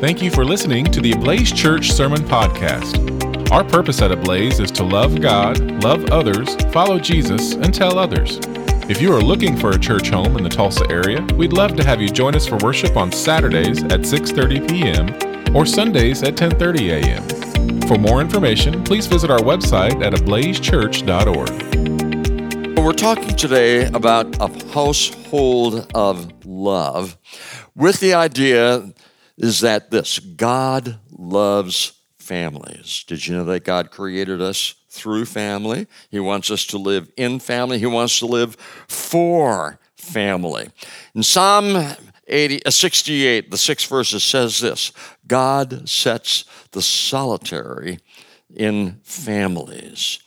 Thank you for listening to the Ablaze Church Sermon Podcast. Our purpose at Ablaze is to love God, love others, follow Jesus, and tell others. If you are looking for a church home in the Tulsa area, we'd love to have you join us for worship on Saturdays at 6:30 p.m. or Sundays at 10:30 a.m. For more information, please visit our website at ablazechurch.org. We're talking today about a household of love with the idea is that this God loves families. Did you know that God created us through family? He wants us to live in family, He wants to live for family. In Psalm 80, uh, 68, the sixth verse says this God sets the solitary in families.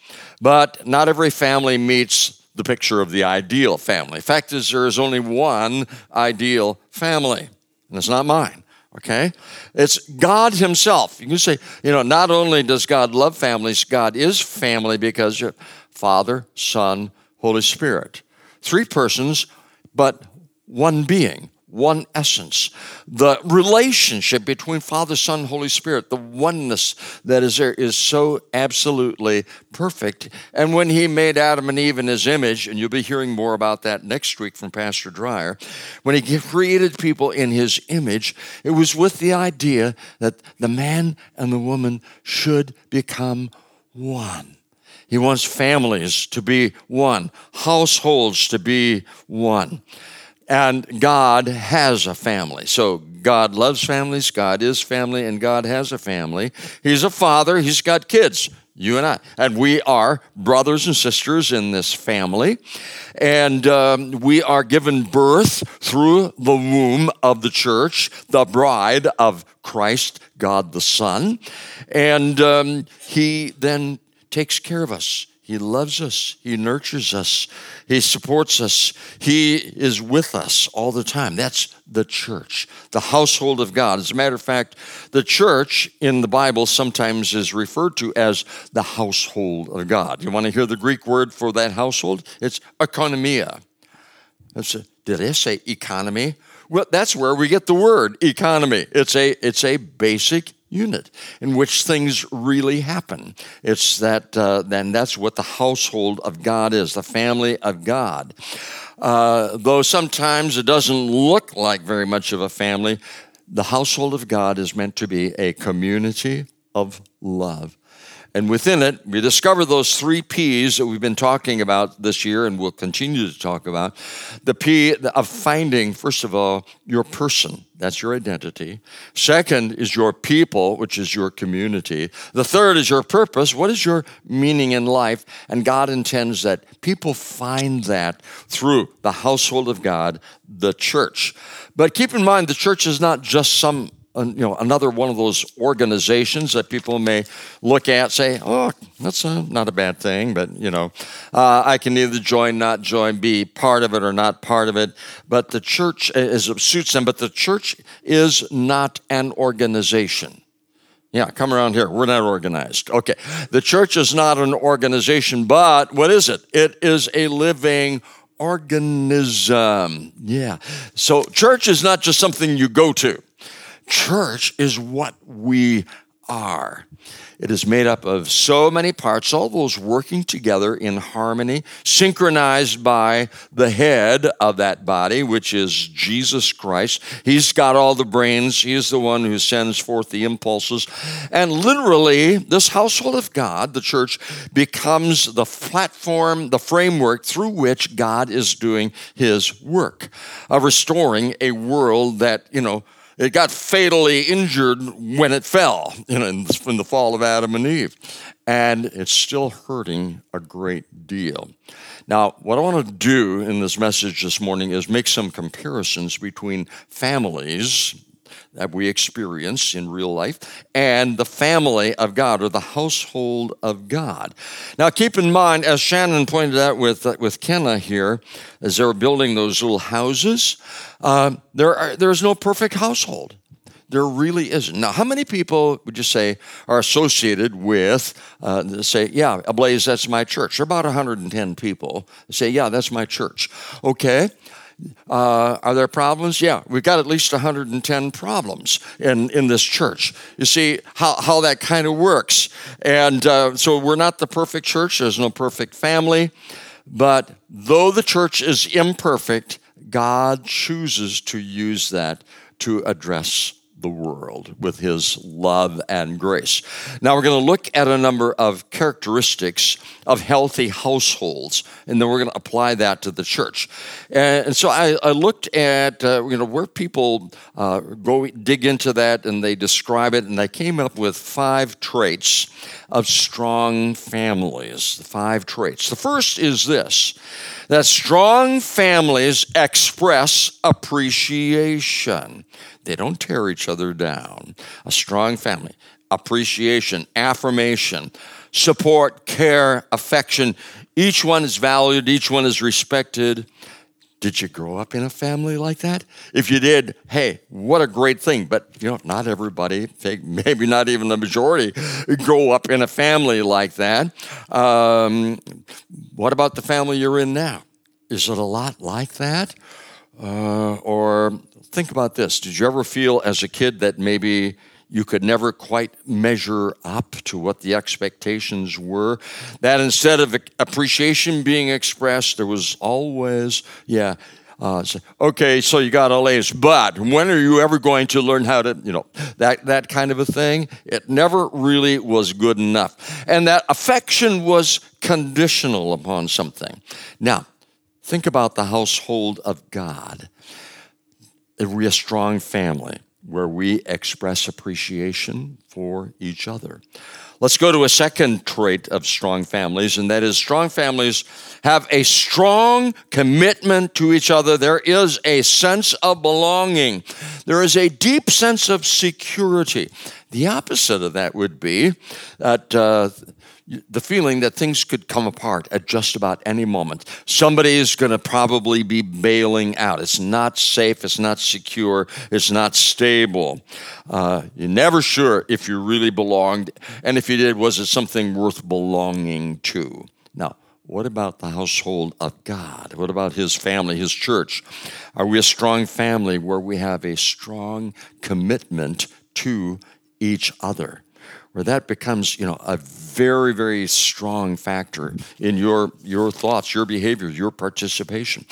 But not every family meets the picture of the ideal family. Fact is, there is only one ideal family, and it's not mine. Okay? It's God Himself. You can say, you know, not only does God love families, God is family because you're Father, Son, Holy Spirit. Three persons, but one being one essence. The relationship between Father, Son, Holy Spirit, the oneness that is there is so absolutely perfect. And when He made Adam and Eve in His image, and you'll be hearing more about that next week from Pastor Dreyer, when He created people in His image, it was with the idea that the man and the woman should become one. He wants families to be one, households to be one. And God has a family. So God loves families, God is family, and God has a family. He's a father, He's got kids, you and I. And we are brothers and sisters in this family. And um, we are given birth through the womb of the church, the bride of Christ, God the Son. And um, He then takes care of us. He loves us. He nurtures us. He supports us. He is with us all the time. That's the church, the household of God. As a matter of fact, the church in the Bible sometimes is referred to as the household of God. You want to hear the Greek word for that household? It's oikonomia. That's a, did I say economy? Well, that's where we get the word economy. It's a, it's a basic unit in which things really happen. It's that, uh, then that's what the household of God is, the family of God. Uh, though sometimes it doesn't look like very much of a family, the household of God is meant to be a community of love. And within it, we discover those three P's that we've been talking about this year and we'll continue to talk about. The P of finding, first of all, your person. That's your identity. Second is your people, which is your community. The third is your purpose. What is your meaning in life? And God intends that people find that through the household of God, the church. But keep in mind, the church is not just some you know another one of those organizations that people may look at say oh that's a, not a bad thing but you know uh, i can either join not join be part of it or not part of it but the church is suits them but the church is not an organization yeah, come around here. We're not organized. Okay. The church is not an organization, but what is it? It is a living organism. Yeah. So church is not just something you go to. Church is what we are. It is made up of so many parts, all those working together in harmony, synchronized by the head of that body, which is Jesus Christ. He's got all the brains, He is the one who sends forth the impulses. And literally, this household of God, the church, becomes the platform, the framework through which God is doing His work of restoring a world that, you know, it got fatally injured when it fell know, in the fall of Adam and Eve. And it's still hurting a great deal. Now, what I want to do in this message this morning is make some comparisons between families that we experience in real life and the family of God or the household of God. Now, keep in mind, as Shannon pointed out with, uh, with Kenna here, as they were building those little houses, uh, there are, there's no perfect household. There really isn't. Now, how many people would you say are associated with, uh, say, yeah, Ablaze, that's my church? There are about 110 people say, yeah, that's my church. Okay. Uh, are there problems? Yeah, we've got at least 110 problems in, in this church. You see how, how that kind of works. And uh, so we're not the perfect church, there's no perfect family. But though the church is imperfect, God chooses to use that to address the world with his love and grace. Now, we're going to look at a number of characteristics of healthy households, and then we're going to apply that to the church. And, so I, I looked at uh, you know where people uh, go dig into that and they describe it, and I came up with five traits of strong families. The Five traits. The first is this that strong families express appreciation. They don't tear each other down. A strong family, appreciation, affirmation, support, care, affection. Each one is valued, each one is respected. Did you grow up in a family like that? If you did, hey, what a great thing. But you know, not everybody, maybe not even the majority, grow up in a family like that. Um, what about the family you're in now? Is it a lot like that? Uh, or think about this. Did you ever feel as a kid that maybe you could never quite measure up to what the expectations were. That instead of appreciation being expressed, there was always, yeah, uh, so, okay, so you got all A's, but when are you ever going to learn how to, you know, that, that kind of a thing? It never really was good enough. And that affection was conditional upon something. Now, think about the household of God. Are we a strong family? Where we express appreciation for each other. Let's go to a second trait of strong families, and that is strong families have a strong commitment to each other. There is a sense of belonging, there is a deep sense of security. The opposite of that would be that. Uh, the feeling that things could come apart at just about any moment. Somebody is going to probably be bailing out. It's not safe, it's not secure, it's not stable. Uh, you're never sure if you really belonged, and if you did, was it something worth belonging to? Now, what about the household of God? What about His family, His church? Are we a strong family where we have a strong commitment to each other? Where that becomes, you know, a very, very strong factor in your your thoughts, your behavior, your participation.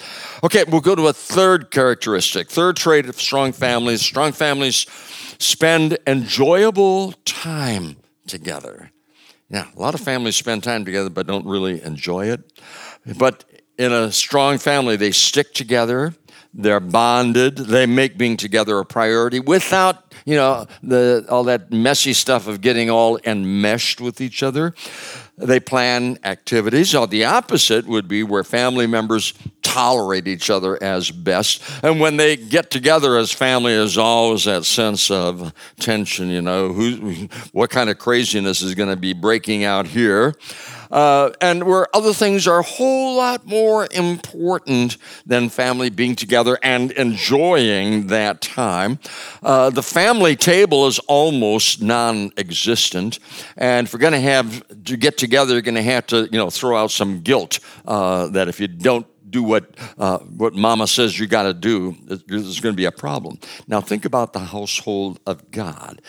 Okay, we'll go to a third characteristic, third trait of strong families. Strong families spend enjoyable time together. Yeah, a lot of families spend time together but don't really enjoy it. But in a strong family, they stick together they're bonded. They make being together a priority without, you know, the, all that messy stuff of getting all enmeshed with each other. They plan activities. Or the opposite would be where family members tolerate each other as best. And when they get together as family, there's always that sense of tension, you know, who, what kind of craziness is going to be breaking out here uh, and where other things are a whole lot more important than family being together and enjoying that time. Uh, the family table is almost non-existent, and if we're going to have to get together, you're going to have to, you know, throw out some guilt uh, that if you don't do what uh, what mama says you got to do, there's going to be a problem. Now think about the household of God.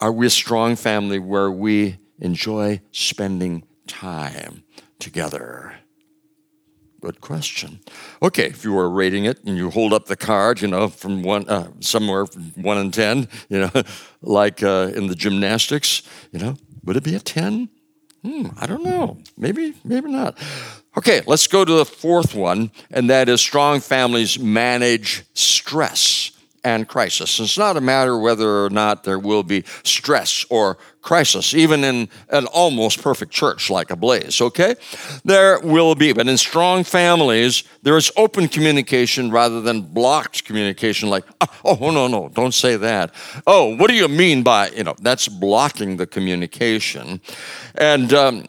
Are we a strong family where we enjoy spending time together? Good question. Okay, if you were rating it and you hold up the card, you know, from one, uh, somewhere from one and 10, you know, like uh, in the gymnastics, you know, would it be a 10? Hmm, I don't know. Maybe, maybe not. Okay, let's go to the fourth one, and that is strong families manage stress and crisis. It's not a matter whether or not there will be stress or crisis, even in an almost perfect church like Ablaze, okay? There will be, but in strong families, there is open communication rather than blocked communication, like, oh, oh, no, no, don't say that. Oh, what do you mean by, you know, that's blocking the communication. And, um,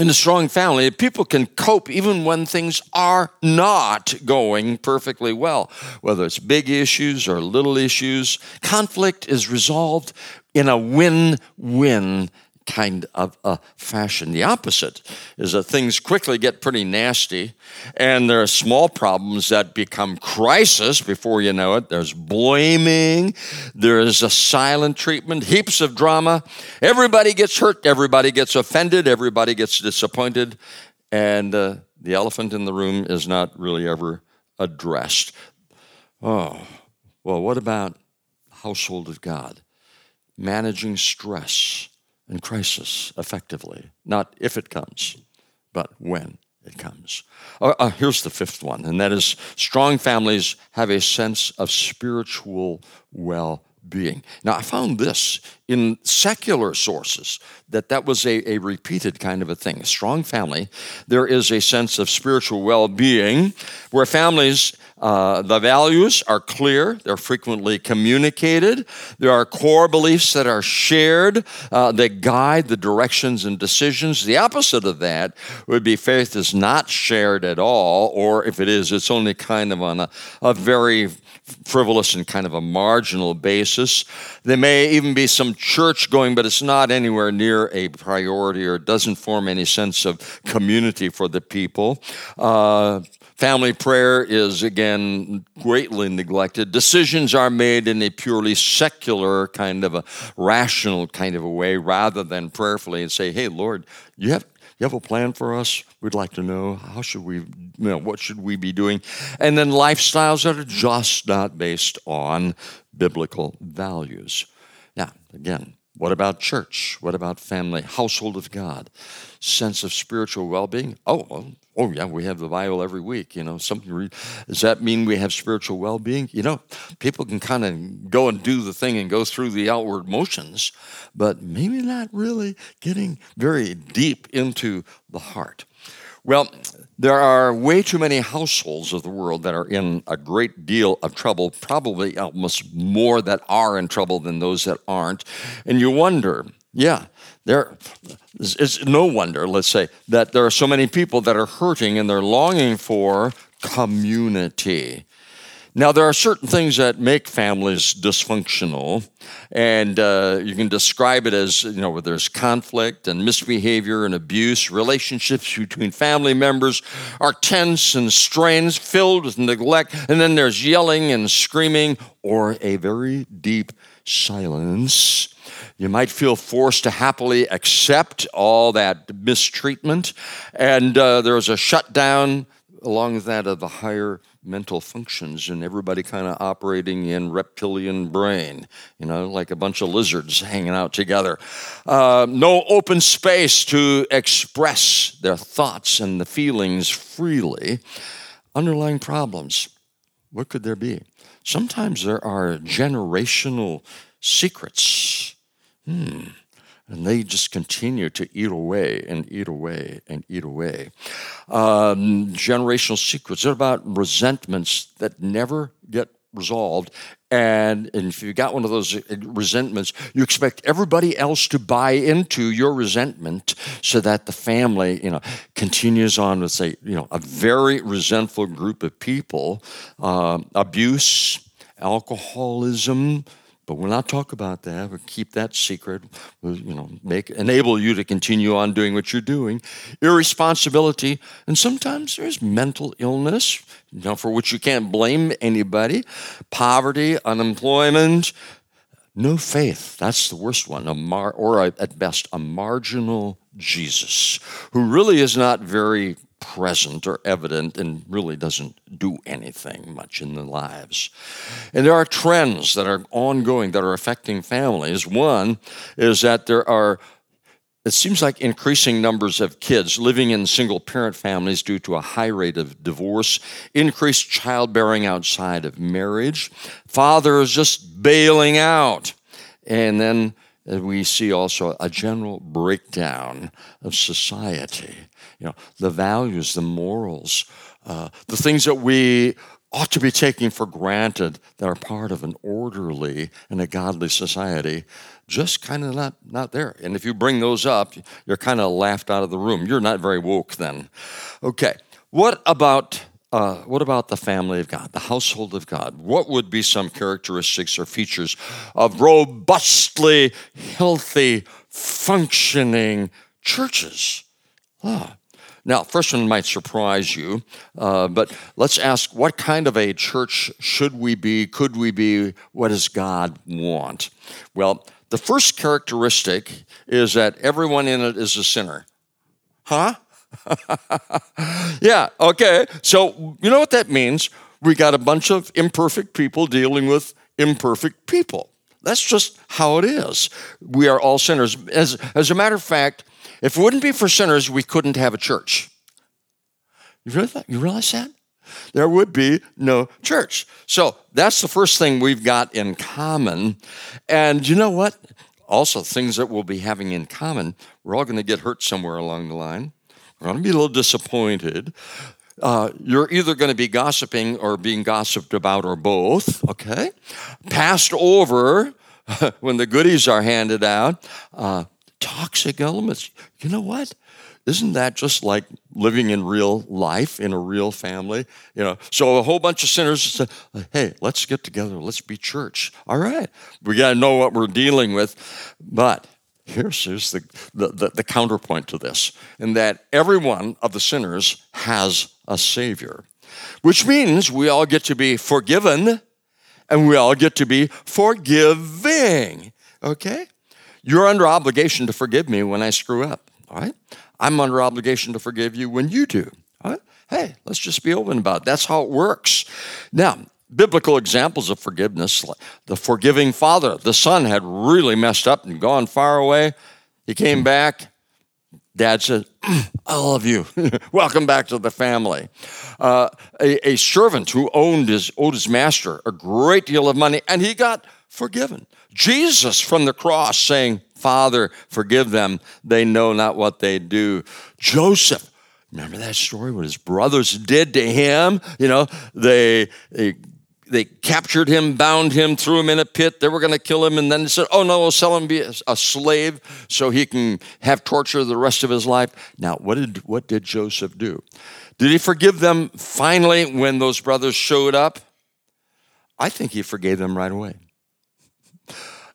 in a strong family, people can cope even when things are not going perfectly well, whether it's big issues or little issues. Conflict is resolved in a win win kind of a fashion. The opposite is that things quickly get pretty nasty, and there are small problems that become crisis before you know it. There's blaming, there is a silent treatment, heaps of drama. Everybody gets hurt, everybody gets offended, everybody gets disappointed, and uh, the elephant in the room is not really ever addressed. Oh, well, what about household of God? Managing stress and crisis effectively, not if it comes, but when it comes. Uh, uh, here's the fifth one, and that is strong families have a sense of spiritual well being. Now, I found this in secular sources that that was a, a repeated kind of a thing. A strong family, there is a sense of spiritual well being where families uh, the values are clear, they're frequently communicated. There are core beliefs that are shared uh, that guide the directions and decisions. The opposite of that would be faith is not shared at all, or if it is, it's only kind of on a, a very frivolous and kind of a marginal basis. There may even be some church going, but it's not anywhere near a priority or doesn't form any sense of community for the people. Uh, Family prayer is, again, greatly neglected. Decisions are made in a purely secular kind of a rational kind of a way rather than prayerfully and say, hey, Lord, you have, you have a plan for us? We'd like to know how should we, you know, what should we be doing? And then lifestyles that are just not based on biblical values. Now, again, what about church? What about family, household of God, sense of spiritual well being? Oh, well, oh yeah, we have the Bible every week. You know, something. Re- does that mean we have spiritual well-being? You know, people can kind of go and do the thing and go through the outward motions, but maybe not really getting very deep into the heart. Well, there are way too many households of the world that are in a great deal of trouble, probably almost more that are in trouble than those that aren't. And you wonder, yeah, there is no wonder, let's say, that there are so many people that are hurting and they're longing for community. Now, there are certain things that make families dysfunctional, and uh, you can describe it as you know, where there's conflict and misbehavior and abuse. Relationships between family members are tense and strained, filled with neglect, and then there's yelling and screaming or a very deep silence you might feel forced to happily accept all that mistreatment. And uh, there's a shutdown along with that of the higher mental functions and everybody kind of operating in reptilian brain, you know, like a bunch of lizards hanging out together. Uh, no open space to express their thoughts and the feelings freely. Underlying problems, what could there be? Sometimes there are generational secrets Hmm. And they just continue to eat away and eat away and eat away. Um, generational secrets. They're about resentments that never get resolved. And, and if you've got one of those uh, resentments, you expect everybody else to buy into your resentment so that the family, you know, continues on with, say, you know, a very resentful group of people. Uh, abuse, alcoholism, but we'll not talk about that. We'll keep that secret. We'll, you know, make enable you to continue on doing what you're doing. Irresponsibility, and sometimes there's mental illness, you know, for which you can't blame anybody. Poverty, unemployment, no faith. That's the worst one. A mar- or a, at best, a marginal Jesus who really is not very present or evident and really doesn't do anything much in their lives. And there are trends that are ongoing that are affecting families. One is that there are it seems like increasing numbers of kids living in single parent families due to a high rate of divorce, increased childbearing outside of marriage, fathers just bailing out. And then we see also a general breakdown of society you know, the values, the morals, uh, the things that we ought to be taking for granted that are part of an orderly and a godly society just kind of not, not there. And if you bring those up, you're kind of laughed out of the room. You're not very woke then. Okay, what about uh, what about the family of God, the household of God? What would be some characteristics or features of robustly healthy functioning churches. Ah. Now, first one might surprise you, uh, but let's ask what kind of a church should we be? Could we be? What does God want? Well, the first characteristic is that everyone in it is a sinner. Huh? yeah, okay. So, you know what that means? We got a bunch of imperfect people dealing with imperfect people. That's just how it is. We are all sinners. As, as a matter of fact, if it wouldn't be for sinners, we couldn't have a church. You realize that? You realize that? There would be no church. So that's the first thing we've got in common. And you know what? Also, things that we'll be having in common, we're all going to get hurt somewhere along the line. We're going to be a little disappointed. Uh, you're either going to be gossiping or being gossiped about, or both, okay? Passed over when the goodies are handed out. Uh, toxic elements. You know what? Isn't that just like living in real life in a real family? You know, so a whole bunch of sinners say, "Hey, let's get together. Let's be church." All right, we got to know what we're dealing with. But here's, here's the, the, the, the counterpoint to this, in that every one of the sinners has a savior, which means we all get to be forgiven, and we all get to be forgiving. Okay. You're under obligation to forgive me when I screw up, all right? I'm under obligation to forgive you when you do. All right? Hey, let's just be open about it. That's how it works. Now, biblical examples of forgiveness, the forgiving father, the son had really messed up and gone far away. He came back. Dad said, I love you. Welcome back to the family. Uh, a, a servant who owned his, owed his master a great deal of money, and he got forgiven. Jesus from the cross saying, Father, forgive them. They know not what they do. Joseph, remember that story what his brothers did to him? You know, they, they they captured him, bound him, threw him in a pit. They were going to kill him, and then they said, "Oh no, we'll sell him be a slave so he can have torture the rest of his life." Now, what did what did Joseph do? Did he forgive them finally when those brothers showed up? I think he forgave them right away.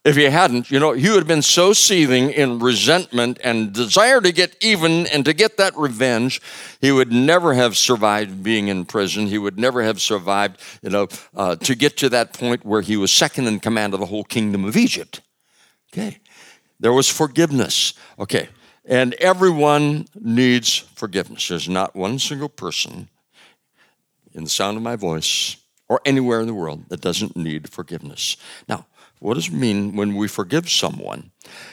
If he hadn't, you know, he would have been so seething in resentment and desire to get even and to get that revenge, he would never have survived being in prison. He would never have survived, you know, uh, to get to that point where he was second in command of the whole kingdom of Egypt. Okay. There was forgiveness. Okay. And everyone needs forgiveness. There's not one single person in the sound of my voice or anywhere in the world that doesn't need forgiveness. Now, what does it mean when we forgive someone?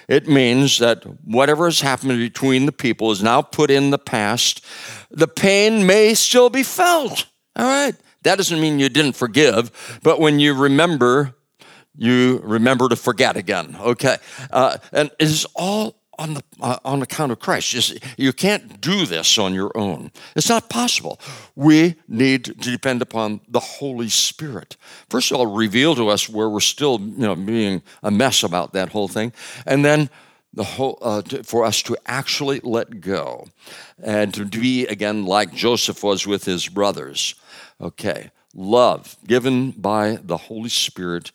It means that whatever has happened between the people is now put in the past. The pain may still be felt. All right. That doesn't mean you didn't forgive, but when you remember, you remember to forget again. Okay. Uh, and it is all on the uh, on account of Christ. Just, you can't do this on your own. It's not possible. We need to depend upon the Holy Spirit. First of all, reveal to us where we're still, you know, being a mess about that whole thing, and then the whole uh, to, for us to actually let go and to be again like Joseph was with his brothers. Okay, love given by the Holy Spirit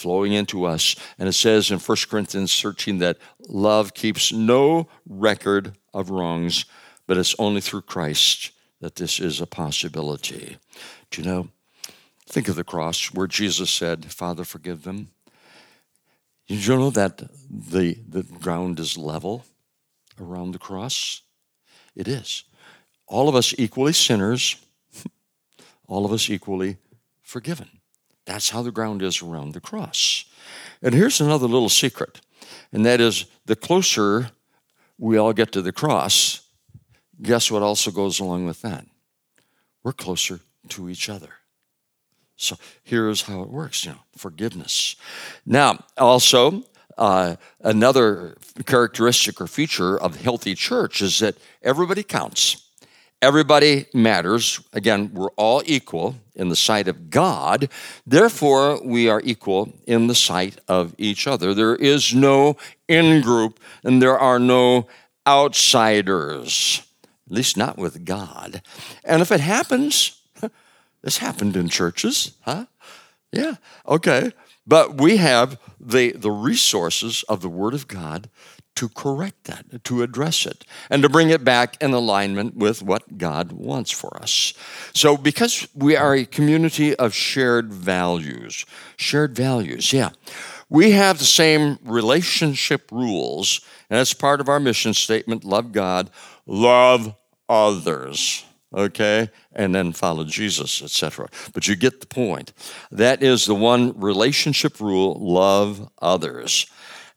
flowing into us. And it says in 1 Corinthians 13 that love keeps no record of wrongs, but it's only through Christ that this is a possibility. Do you know? Think of the cross where Jesus said, Father, forgive them. Did you know that the, the ground is level around the cross? It is. All of us equally sinners, all of us equally forgiven. That's how the ground is around the cross. And here's another little secret, and that is the closer we all get to the cross, guess what also goes along with that? We're closer to each other. So here's how it works, you know, forgiveness. Now, also, uh, another characteristic or feature of healthy church is that everybody counts. Everybody matters. Again, we're all equal in the sight of God. Therefore, we are equal in the sight of each other. There is no in group and there are no outsiders, at least not with God. And if it happens, this happened in churches, huh? Yeah, okay. But we have the, the resources of the Word of God to correct that, to address it, and to bring it back in alignment with what God wants for us. So, because we are a community of shared values, shared values, yeah, we have the same relationship rules, and that's part of our mission statement love God, love others okay, and then follow Jesus, etc. But you get the point. That is the one relationship rule love others.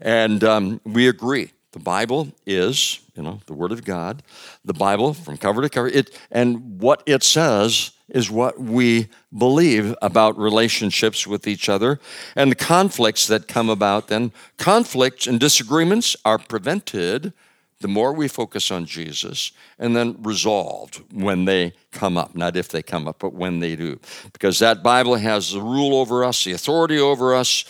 And um, we agree. The Bible is, you know, the Word of God. The Bible, from cover to cover, it and what it says is what we believe about relationships with each other and the conflicts that come about. Then conflicts and disagreements are prevented the more we focus on Jesus and then resolved when they come up, not if they come up, but when they do. Because that Bible has the rule over us, the authority over us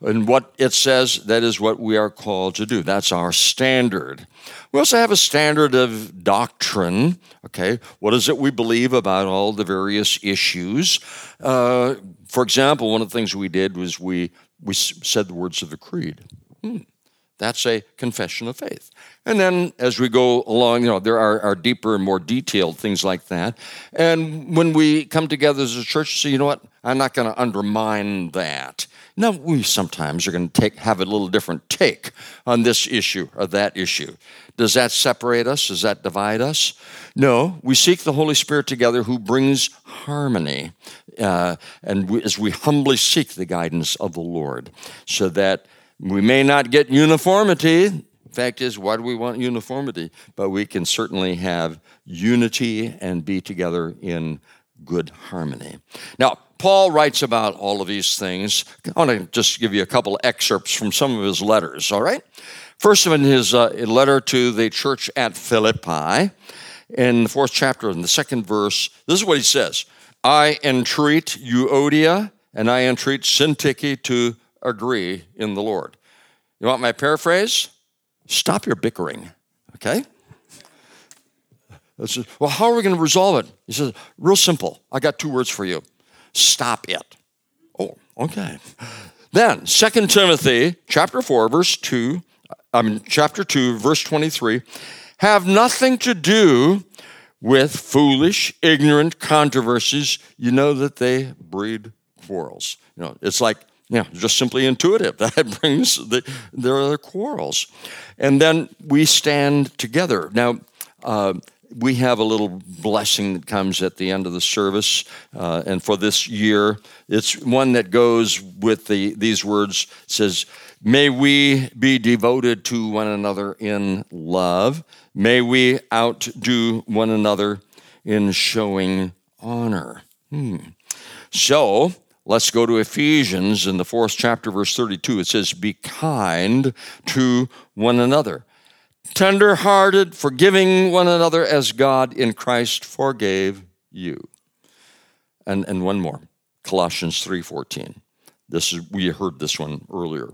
and what it says, that is what we are called to do. That's our standard. We also have a standard of doctrine. Okay, what is it we believe about all the various issues? Uh, for example, one of the things we did was we we said the words of the creed. Hmm. That's a confession of faith. And then as we go along, you know, there are, are, deeper and more detailed things like that. And when we come together as a church, say, you know what, I'm not going to undermine that. Now, we sometimes are going to take, have a little different take on this issue or that issue. Does that separate us? Does that divide us? No, we seek the Holy Spirit together who brings harmony. Uh, and we, as we humbly seek the guidance of the Lord, so that we may not get uniformity. Fact is, why do we want uniformity? But we can certainly have unity and be together in good harmony. Now, Paul writes about all of these things. I want to just give you a couple excerpts from some of his letters, all right? First, of in his uh, letter to the church at Philippi, in the fourth chapter, in the second verse, this is what he says I entreat Euodia and I entreat Syntyche to agree in the Lord. You want my paraphrase? Stop your bickering, okay? Says, well, how are we going to resolve it? He says, real simple. I got two words for you. Stop it. Oh, okay. Then, 2 Timothy chapter 4, verse 2, I mean chapter 2, verse 23, have nothing to do with foolish, ignorant controversies. You know that they breed quarrels. You know, it's like yeah, just simply intuitive. That brings the, there are the quarrels. And then we stand together. Now, uh, we have a little blessing that comes at the end of the service. Uh, and for this year, it's one that goes with the, these words it says, May we be devoted to one another in love. May we outdo one another in showing honor. Hmm. So, Let's go to Ephesians in the fourth chapter, verse 32. It says, Be kind to one another, tender hearted, forgiving one another as God in Christ forgave you. And, and one more, Colossians 3:14. This is we heard this one earlier.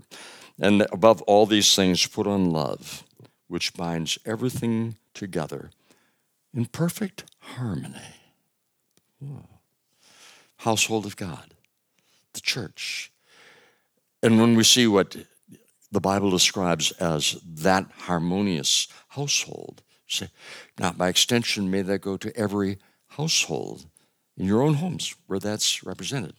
And above all these things, put on love, which binds everything together in perfect harmony. Household of God the church. And when we see what the Bible describes as that harmonious household, now by extension, may that go to every household in your own homes where that's represented.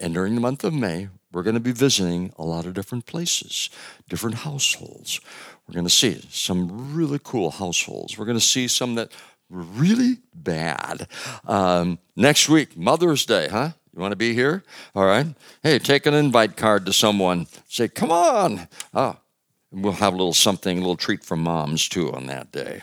And during the month of May, we're going to be visiting a lot of different places, different households. We're going to see some really cool households. We're going to see some that were really bad. Um, next week, Mother's Day, huh? You want to be here? All right. Hey, take an invite card to someone. Say, come on. Oh, we'll have a little something, a little treat for moms too on that day.